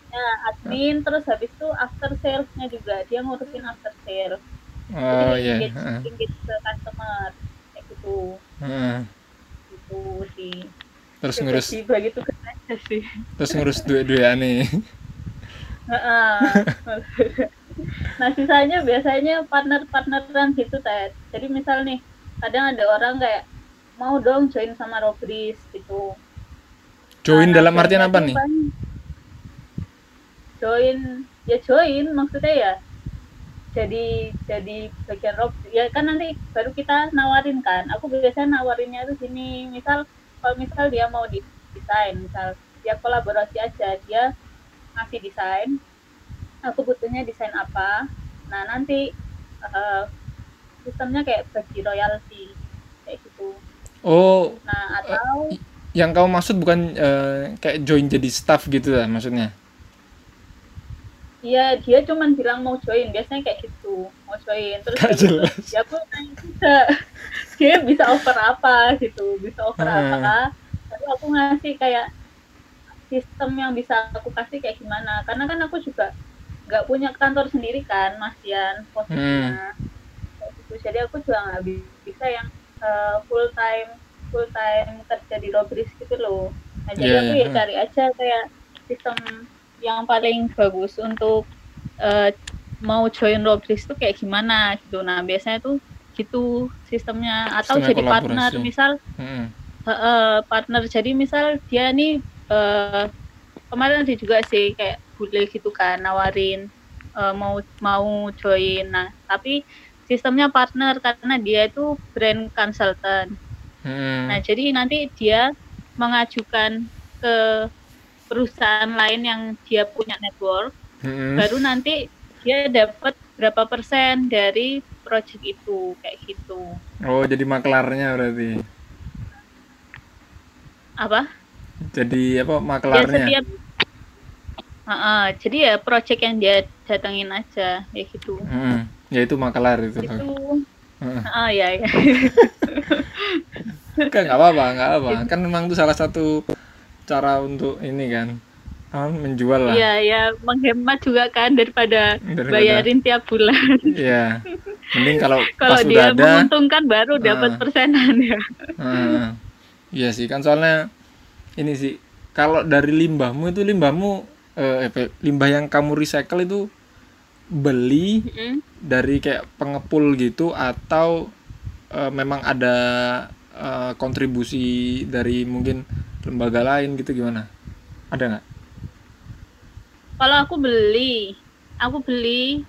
Ya admin terus habis itu after salesnya juga. Dia ngurusin after sales oh iya. yeah. engage ke customer kayak gitu. Uh. gitu sih. Terus ngurus bagi tugas aja sih. terus ngurus dua-dua nih. Nah sisanya biasanya partner-partneran gitu teh jadi misal nih kadang ada orang kayak mau dong join sama Robris gitu. Join nah, dalam artian apa nih? join ya join maksudnya ya jadi jadi bagian rob ya kan nanti baru kita nawarin kan. Aku biasanya nawarinnya tuh sini misal kalau misal dia mau di desain misal dia kolaborasi aja dia ngasih desain aku butuhnya desain apa? Nah nanti uh, sistemnya kayak bagi royalti kayak gitu. Oh nah atau uh, yang kamu maksud bukan uh, kayak join jadi staff gitu lah maksudnya Iya, dia cuma bilang mau join, biasanya kayak gitu, mau join. Terus Gak jelas. ya aku bisa, dia bisa offer apa gitu, bisa offer hmm. apa. Lalu aku ngasih kayak sistem yang bisa aku kasih kayak gimana. Karena kan aku juga nggak punya kantor sendiri kan, Mas Yan, posisinya. Hmm. Gitu. Jadi aku juga nggak bisa yang uh, full time full time kerja di Robris gitu loh. Nah, jadi yeah, aku ya cari aja kayak sistem yang paling bagus untuk uh, mau join Robris tuh kayak gimana gitu. Nah, biasanya tuh gitu sistemnya atau Sistemnya jadi partner misal hmm. uh, uh, partner jadi misal dia nih uh, kemarin ada juga sih kayak boleh gitu kan nawarin uh, mau mau join. Nah, tapi sistemnya partner karena dia itu brand consultant. Hmm. Nah, jadi nanti dia mengajukan ke perusahaan lain yang dia punya network, hmm. baru nanti dia dapat berapa persen dari project itu kayak gitu. Oh, jadi maklarnya berarti. Apa? Jadi apa maklarnya? Ya, setiap, uh, uh, jadi ya project yang dia datengin aja kayak gitu. Hmm. Ya itu maklar itu. Itu. Uh. Ah ya ya. kan nggak apa-apa, nggak apa. Kan memang itu salah satu cara untuk ini kan menjual lah. Iya, ya menghemat juga kan daripada, daripada bayarin tiap bulan. Iya. Mending kalau kalau dia ada, menguntungkan baru uh, dapat persenan ya. Uh, iya sih, kan soalnya ini sih kalau dari limbahmu itu limbahmu eh, limbah yang kamu recycle itu beli mm -hmm. dari kayak pengepul gitu atau eh, memang ada eh, kontribusi dari mungkin lembaga lain gitu gimana ada nggak kalau aku beli aku beli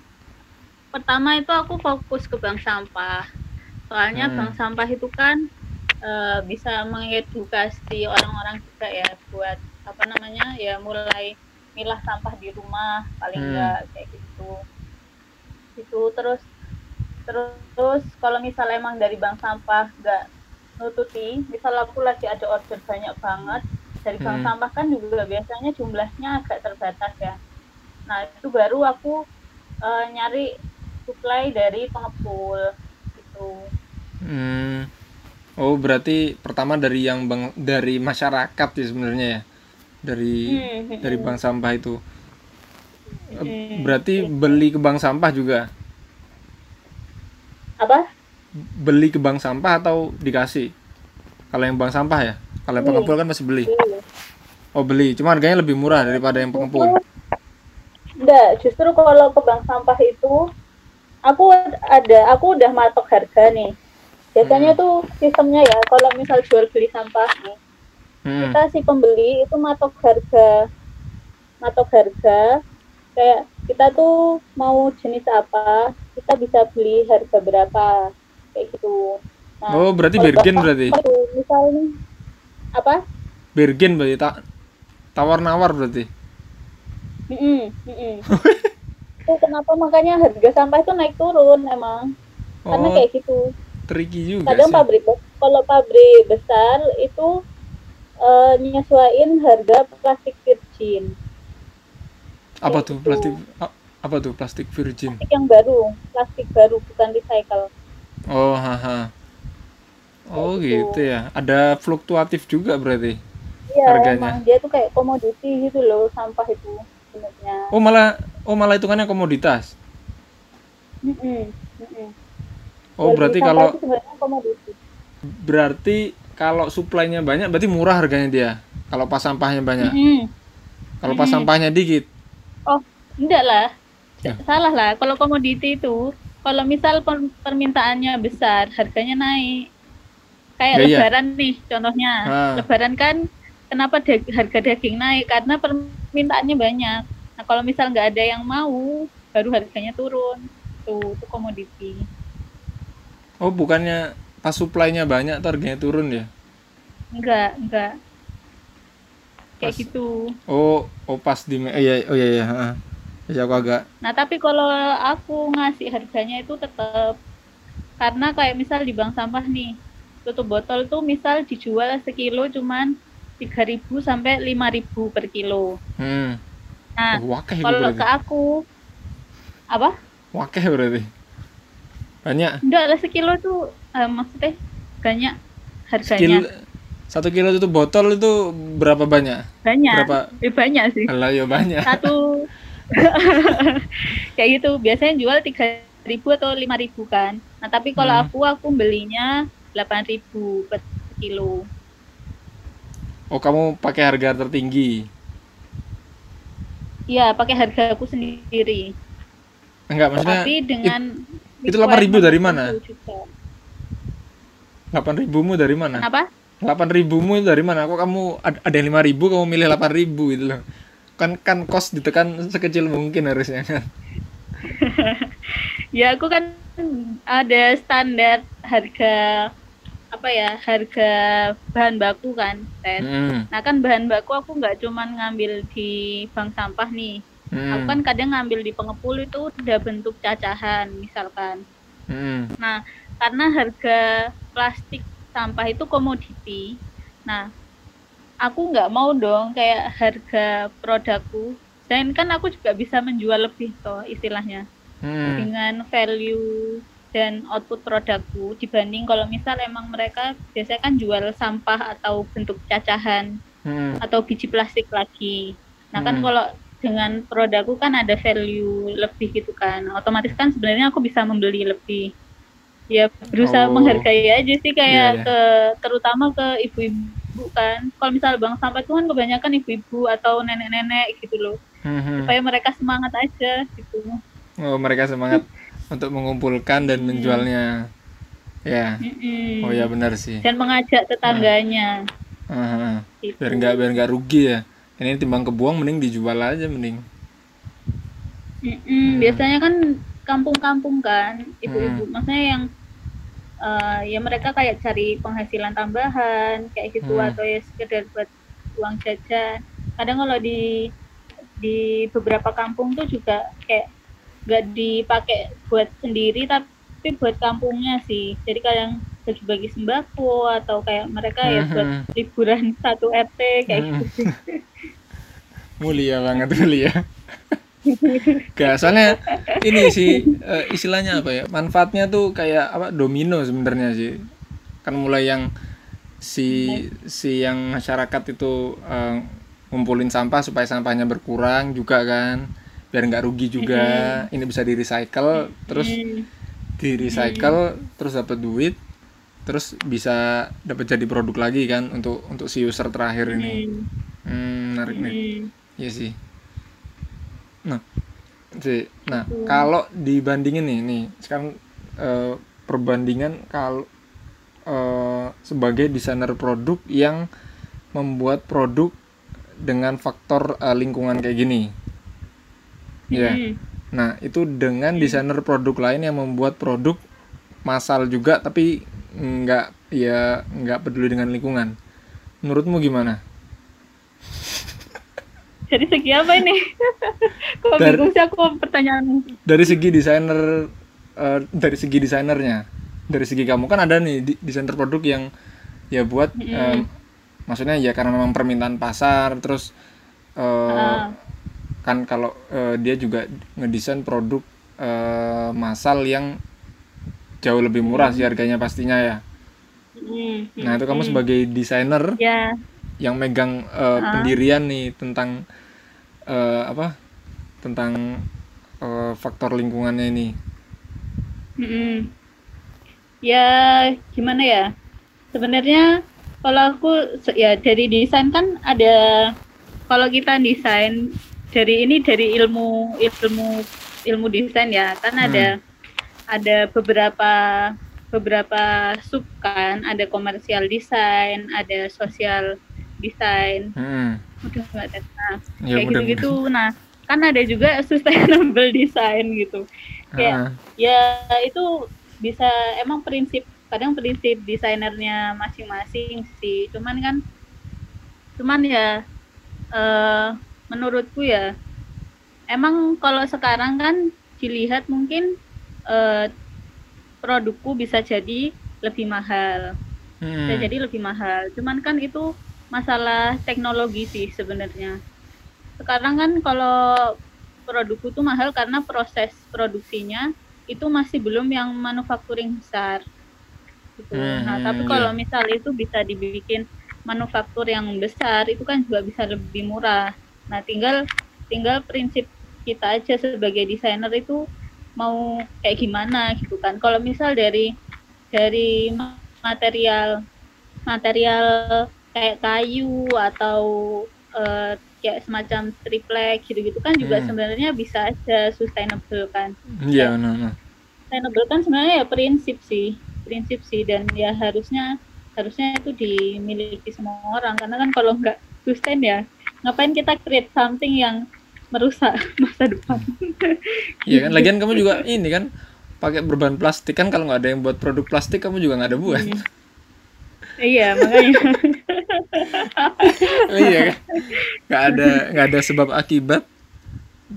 pertama itu aku fokus ke bank sampah soalnya hmm. bank sampah itu kan e, bisa mengedukasi orang-orang juga ya buat apa namanya ya mulai milah sampah di rumah paling hmm. enggak kayak gitu itu terus terus kalau misalnya emang dari bank sampah enggak nututi misal aku lagi ada order banyak banget dari bank hmm. sampah kan juga biasanya jumlahnya agak terbatas ya nah itu baru aku uh, nyari supply dari pengepul gitu hmm. oh berarti pertama dari yang bang dari masyarakat ya sebenarnya ya dari hmm. dari bank sampah itu hmm. berarti beli ke bank sampah juga apa beli ke bank sampah atau dikasih? Kalau yang bank sampah ya? Kalau yang pengepul kan masih beli. Oh beli, cuma harganya lebih murah daripada yang pengepul. Enggak, justru kalau ke bank sampah itu aku ada, aku udah matok harga nih. Biasanya hmm. tuh sistemnya ya, kalau misal jual beli sampah nih, hmm. kita si pembeli itu matok harga, matok harga, kayak kita tuh mau jenis apa, kita bisa beli harga berapa kayak gitu. Nah, oh berarti bergen berarti? Misalnya apa? Bergen berarti tak tawar nawar berarti? Mm -mm, mm -mm. itu kenapa? Makanya harga sampah itu naik turun emang. Oh, karena kayak gitu. tricky juga kadang sih. pabrik kalau pabrik besar itu uh, nyesuaiin harga plastik virgin. Apa tuh gitu. plastik apa tuh plastik virgin? Plastik yang baru plastik baru bukan recycle Oh, haha. Oh gitu. gitu ya. Ada fluktuatif juga berarti. Iya, harganya. Emang dia tuh kayak komoditi gitu loh sampah itu sebenarnya. Oh malah oh malah hitungannya komoditas. Mm -mm, mm -mm. Oh Jadi berarti kalau berarti kalau suplainya banyak berarti murah harganya dia. Kalau pas sampahnya banyak. Mm -hmm. Kalau pas mm -hmm. sampahnya dikit. Oh enggak lah. Ya. Salah lah. Kalau komoditi itu kalau misal permintaannya besar harganya naik. Kayak ya, lebaran iya. nih contohnya. Ha. Lebaran kan kenapa harga daging naik karena permintaannya banyak nah kalau misal nggak ada yang mau baru harganya turun tuh itu komoditi oh bukannya pas supply-nya banyak tuh harganya turun ya enggak enggak kayak pas, gitu oh oh pas di oh iya oh iya iya ya aku agak nah tapi kalau aku ngasih harganya itu tetap karena kayak misal di bank sampah nih tutup botol tuh misal dijual sekilo cuman 3000 sampai 5000 per kilo. Hmm. Nah, oh, kalau ke aku apa? Wakeh berarti. Banyak. Enggak lah sekilo tuh uh, maksudnya banyak harganya. Sekil, satu kilo itu botol itu berapa banyak? Banyak. Berapa? Eh, banyak sih. Alah ya banyak. Satu kayak gitu. Biasanya jual tiga ribu atau lima ribu kan. Nah tapi kalau hmm. aku aku belinya delapan ribu per kilo. Oh, kamu pakai harga tertinggi? Iya, pakai harga aku sendiri. Enggak, maksudnya Tapi dengan it, itu 8000 dari mana? 8000 mu dari mana? Kenapa? 8000 mu dari mana? Kok kamu ada yang 5000 kamu milih 8000 gitu loh. Kan kan kos ditekan sekecil mungkin harusnya kan. ya aku kan ada standar harga apa ya harga bahan baku kan tes hmm. nah kan bahan baku aku nggak cuman ngambil di bank sampah nih hmm. aku kan kadang ngambil di pengepul itu udah bentuk cacahan misalkan hmm. nah karena harga plastik sampah itu komoditi nah aku nggak mau dong kayak harga produkku dan kan aku juga bisa menjual lebih toh istilahnya hmm. dengan value dan output produkku dibanding kalau misal emang mereka biasanya kan jual sampah atau bentuk cacahan hmm. atau biji plastik lagi. Nah kan hmm. kalau dengan produkku kan ada value lebih gitu kan, otomatis kan sebenarnya aku bisa membeli lebih. Ya berusaha oh. menghargai aja sih kayak yeah, yeah. ke terutama ke ibu-ibu kan. Kalau misal bang sampah itu kan kebanyakan ibu-ibu atau nenek-nenek gitu loh, hmm. supaya mereka semangat aja gitu. Oh mereka semangat untuk mengumpulkan dan menjualnya ya mm-hmm. oh ya benar sih dan mengajak tetangganya uh, uh, gitu. biar nggak biar nggak rugi ya ini timbang kebuang mending dijual aja mending mm-hmm. hmm. biasanya kan kampung-kampung kan ibu-ibu hmm. maksudnya yang uh, ya mereka kayak cari penghasilan tambahan kayak gitu hmm. atau ya sekedar buat uang jajan kadang kalau di di beberapa kampung tuh juga kayak nggak dipakai buat sendiri tapi buat kampungnya sih jadi kadang bagi-bagi sembako atau kayak mereka ya buat mhm. liburan satu RT kayak mhm. gitu mulia banget mulia Gak, soalnya ini sih uh, istilahnya apa ya manfaatnya tuh kayak apa domino sebenarnya sih. Kan mulai yang si si yang masyarakat itu uh, ngumpulin sampah supaya sampahnya berkurang juga kan biar nggak rugi juga. Ini bisa di recycle terus di recycle terus dapat duit terus bisa dapat jadi produk lagi kan untuk untuk si user terakhir ini. Hmm, menarik nih. Iya sih nah sih nah kalau dibandingin nih nih sekarang uh, perbandingan kalau uh, sebagai desainer produk yang membuat produk dengan faktor uh, lingkungan kayak gini Iya. Hmm. Nah, itu dengan desainer produk lain yang membuat produk masal juga tapi nggak ya nggak peduli dengan lingkungan. Menurutmu gimana? Dari segi apa ini? Kok dari, bingung sih aku pertanyaan. Dari segi desainer uh, dari segi desainernya. Dari segi kamu kan ada nih desainer produk yang ya buat mm. uh, maksudnya ya karena memang permintaan pasar terus uh, uh kan kalau uh, dia juga ngedesain produk uh, massal yang jauh lebih murah sih harganya pastinya ya. Mm, nah itu kamu sebagai desainer, ya. yang megang uh, uh. pendirian nih tentang uh, apa tentang uh, faktor lingkungannya ini hmm. ya gimana ya sebenarnya kalau aku ya dari desain kan ada kalau kita desain dari ini dari ilmu ilmu ilmu desain ya kan hmm. ada ada beberapa beberapa sub kan ada komersial desain ada sosial desain. Hmm. udah nggak nah, ya, kayak gitu gitu nah kan ada juga sustainable design gitu. Kayak uh. ya itu bisa emang prinsip kadang prinsip desainernya masing-masing sih. Cuman kan cuman ya uh, menurutku ya emang kalau sekarang kan dilihat mungkin uh, produkku bisa jadi lebih mahal. Hmm. bisa jadi lebih mahal. Cuman kan itu masalah teknologi sih sebenarnya sekarang kan kalau produkku tuh mahal karena proses produksinya itu masih belum yang manufacturing besar gitu. Hmm, nah, tapi iya. kalau misal itu bisa dibikin manufaktur yang besar itu kan juga bisa lebih murah. Nah, tinggal tinggal prinsip kita aja sebagai desainer itu mau kayak gimana gitu kan. Kalau misal dari dari material material kayak kayu atau uh, kayak semacam triplek gitu-gitu kan juga hmm. sebenarnya bisa aja sustainable kan. Iya, yeah, no, no. Sustainable kan sebenarnya ya prinsip sih prinsip sih. Dan ya harusnya harusnya itu dimiliki semua orang. Karena kan kalau nggak sustain ya ngapain kita create something yang merusak masa depan? Iya kan lagian kamu juga ini kan pakai berbahan plastik kan kalau nggak ada yang buat produk plastik kamu juga nggak ada buat. Iya, iya makanya iya kan? Nggak ada nggak ada sebab akibat.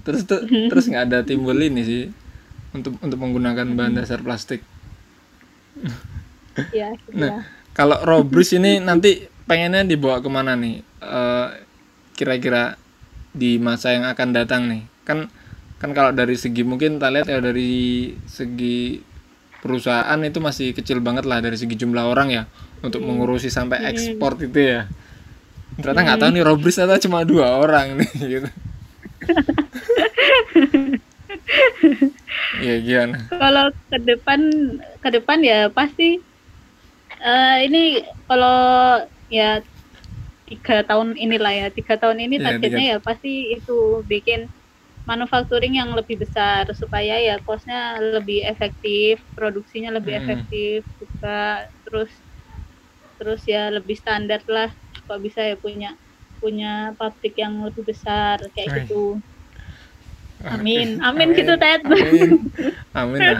Terus tuh terus nggak ada timbul ini sih untuk untuk menggunakan bahan dasar plastik. Ya, nah kalau Robris ini nanti pengennya dibawa ke mana nih? Eh, kira-kira di masa yang akan datang nih? Kan kan kalau dari segi mungkin kita lihat ya dari segi perusahaan itu masih kecil banget lah dari segi jumlah orang ya untuk hmm. mengurusi sampai hmm. ekspor itu ya ternyata nggak hmm. tahu nih Robris atau cuma dua orang nih gitu Iya gimana? Kalau ke depan ke depan ya pasti uh, ini kalau ya tiga tahun inilah ya tiga tahun ini yeah, targetnya ya pasti itu bikin manufacturing yang lebih besar supaya ya kosnya lebih efektif produksinya lebih hmm. efektif juga terus terus ya lebih standar lah kok bisa ya punya punya pabrik yang lebih besar kayak Hai. gitu. Amin, amin, amin. gitu Ted. Amin, amin nah,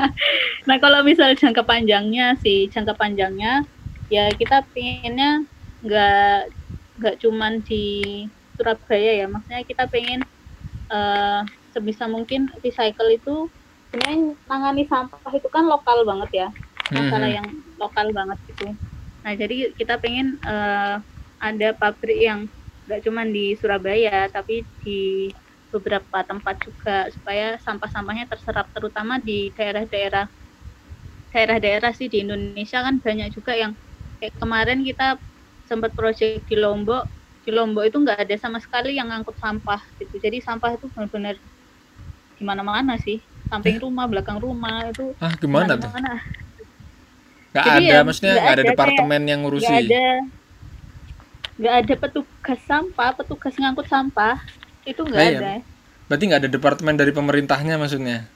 nah kalau misal jangka panjangnya sih, jangka panjangnya ya kita pengennya nggak nggak cuman di Surabaya ya, maksudnya kita pengen uh, sebisa mungkin recycle itu sebenarnya nangani sampah itu kan lokal banget ya, masalah hmm. yang lokal banget gitu. Nah jadi kita pengen uh, ada pabrik yang nggak cuman di Surabaya tapi di beberapa tempat juga supaya sampah-sampahnya terserap terutama di daerah-daerah daerah-daerah sih di Indonesia kan banyak juga yang kayak kemarin kita sempat proyek di Lombok. Di Lombok itu nggak ada sama sekali yang ngangkut sampah gitu. Jadi sampah itu benar-benar gimana-mana sih. Samping rumah belakang rumah itu ah gimana tuh nggak ada ya, maksudnya nggak ada, ada departemen yang ngurusi nggak ada nggak ada petugas sampah petugas ngangkut sampah itu nggak nah, ada. Berarti nggak ada departemen dari pemerintahnya maksudnya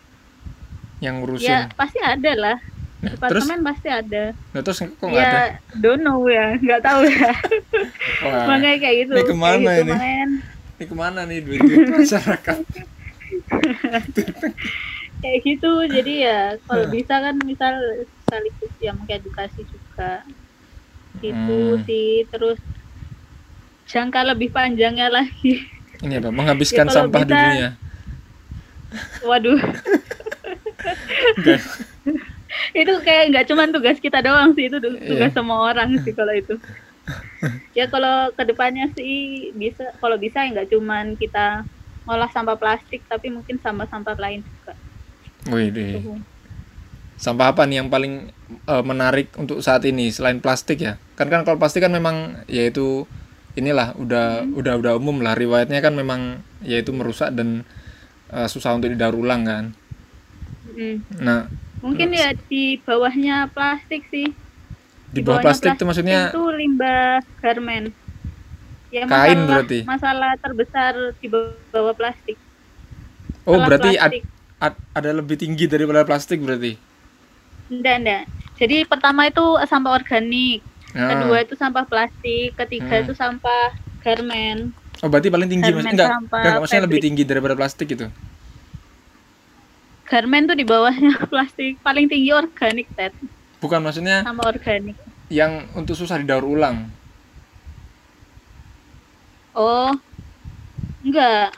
yang ngurusin? Ya pasti ada lah. Nah, departemen terus, pasti ada. Nah terus kok nggak ya, ada? don't know ya, nggak tahu ya. Wah, Makanya kayak gitu. Ini ke mana kayak gitu, ini? Ini ke mana nih duit, -duit masyarakat? kayak gitu, jadi ya kalau nah. bisa kan misal sekaligus ya edukasi juga. Gitu hmm. sih, terus jangka lebih panjangnya lagi ini apa? Menghabiskan ya, sampah bisa, di dunia. Waduh. itu kayak nggak cuma tugas kita doang sih, itu tugas yeah. semua orang sih kalau itu. ya kalau ke depannya sih bisa, kalau bisa ya nggak cuma kita ngolah sampah plastik, tapi mungkin sampah-sampah lain juga. Wih deh. Sampah apa nih yang paling uh, menarik untuk saat ini selain plastik ya? kan kan kalau plastik kan memang yaitu inilah udah hmm. udah udah umum lah riwayatnya kan memang yaitu merusak dan uh, susah untuk didaur ulang kan hmm. nah mungkin ya di bawahnya plastik sih di, di bawah plastik, plastik itu maksudnya itu limbah garmen ya, kain masalah, berarti masalah terbesar di bawah plastik oh Setelah berarti plastik. Ad, ada lebih tinggi daripada plastik berarti? Enggak enggak jadi pertama itu sampah organik ya. kedua itu sampah plastik ketiga hmm. itu sampah garmen. Oh berarti paling tinggi mas enggak enggak maksudnya lebih tinggi daripada plastik itu garmen tuh di bawahnya plastik paling tinggi organik Ted. Bukan maksudnya sampah organik. yang untuk susah didaur ulang? Oh enggak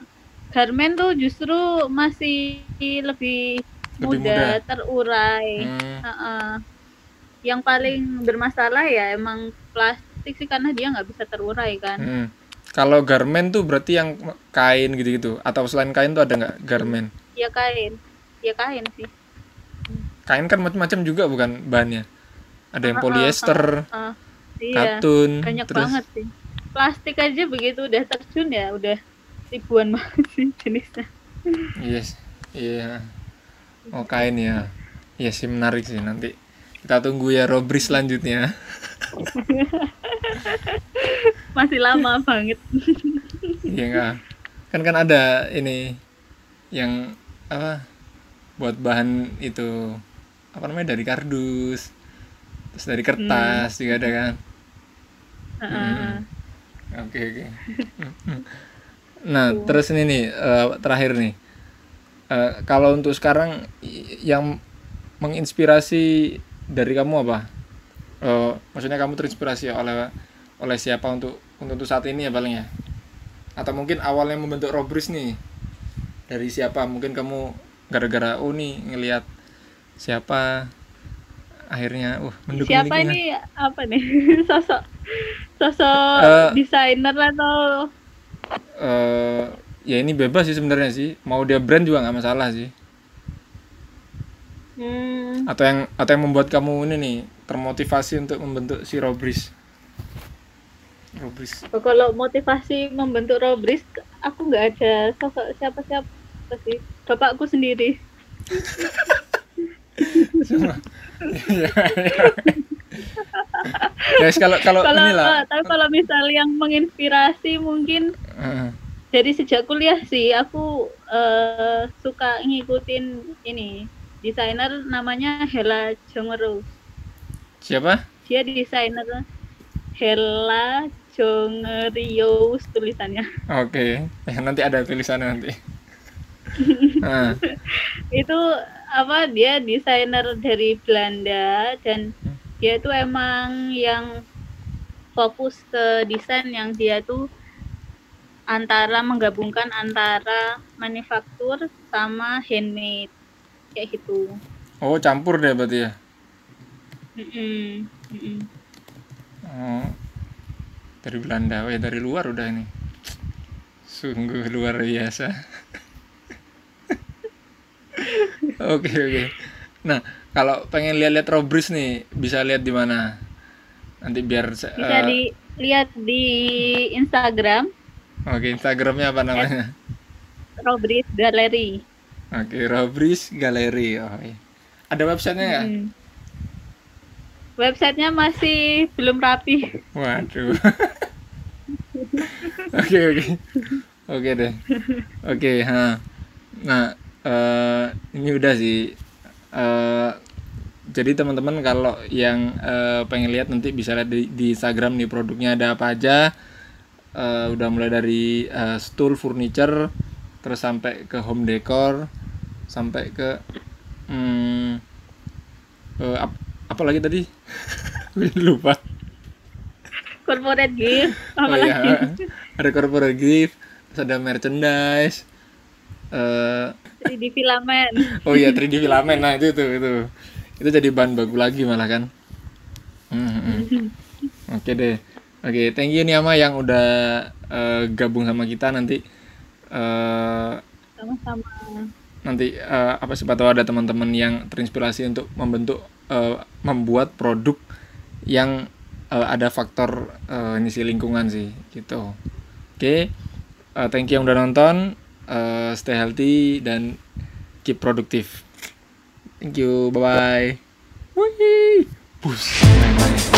garmen tuh justru masih lebih, lebih mudah, mudah. terurai. Hmm. uh -uh yang paling bermasalah ya emang plastik sih karena dia nggak bisa terurai kan. Hmm. kalau garmen tuh berarti yang kain gitu-gitu atau selain kain tuh ada nggak garmen ya kain. Ya kain sih. Kain kan macam-macam juga bukan bahannya? Ada yang poliester uh, uh, uh, iya. katun banyak terus... banget sih. Plastik aja begitu udah terjun ya udah ribuan banget sih jenisnya yes iya yeah. oh kain ya iya sih menarik sih nanti kita tunggu ya Robri selanjutnya. Masih lama banget. Iya enggak. Kan kan ada ini yang apa buat bahan itu apa namanya dari kardus terus dari kertas hmm. juga ada kan oke uh -uh. oke okay, okay. Nah uh. terus ini nih uh, terakhir nih. Uh, kalau untuk sekarang yang menginspirasi dari kamu apa? Uh, maksudnya kamu terinspirasi oleh oleh siapa untuk untuk saat ini ya paling ya? Atau mungkin awalnya membentuk Robris nih. Dari siapa? Mungkin kamu gara-gara oh nih ngelihat siapa? Akhirnya uh mendukung siapa ini? Apa nih? Sosok sosok uh, desainer atau uh, ya ini bebas sih sebenarnya sih mau dia brand juga nggak masalah sih Hmm. Atau yang atau yang membuat kamu ini nih termotivasi untuk membentuk si Robris. Robris. Oh, kalau motivasi membentuk Robris, aku nggak ada sosok siapa-siapa sih. Bapakku sendiri. ya, Guys, kalau kalau kalau inilah. tapi kalau misal yang menginspirasi mungkin uh. dari sejak kuliah sih aku uh, suka ngikutin ini desainer namanya Hela Jongero siapa dia desainer Hela Jongerius tulisannya oke okay. eh, nanti ada tulisannya nanti ah. itu apa dia desainer dari Belanda dan dia itu emang yang fokus ke desain yang dia tuh antara menggabungkan antara manufaktur sama handmade kayak gitu. Oh campur deh berarti ya? Mm -mm. Mm -mm. oh. Dari Belanda oh ya dari luar udah ini. Sungguh luar biasa. Oke oke. Okay, nah kalau pengen lihat-lihat Robris nih bisa lihat di mana nanti biar bisa uh, dilihat di Instagram oke okay, Instagramnya apa namanya Robris Gallery Oke, Robris Galeri. Oh, iya. Ada websitenya nggak? Hmm. Websitenya masih belum rapi. Waduh. Oke oke oke deh. Oke, ha. Nah, uh, ini udah sih. Uh, jadi teman-teman kalau yang uh, pengen lihat nanti bisa lihat di, di Instagram nih produknya ada apa aja. Uh, udah mulai dari uh, stool furniture terus sampai ke home decor sampai ke hmm, uh, ap, apa lagi tadi lupa corporate gift apa oh, iya. ada corporate gift terus ada merchandise uh, 3D filament. Oh iya 3D filament. Nah itu itu itu. Itu jadi bahan baku lagi malah kan. Hmm, hmm. hmm. oke okay deh. Oke okay, thank you nih ama yang udah uh, gabung sama kita nanti. Uh, sama-sama. nanti uh, apa siapa tahu ada teman-teman yang terinspirasi untuk membentuk uh, membuat produk yang uh, ada faktor uh, ini sih lingkungan sih gitu. Oke. Okay. uh, thank you yang udah nonton uh, stay healthy dan keep produktif thank you bye bye Wih, bye.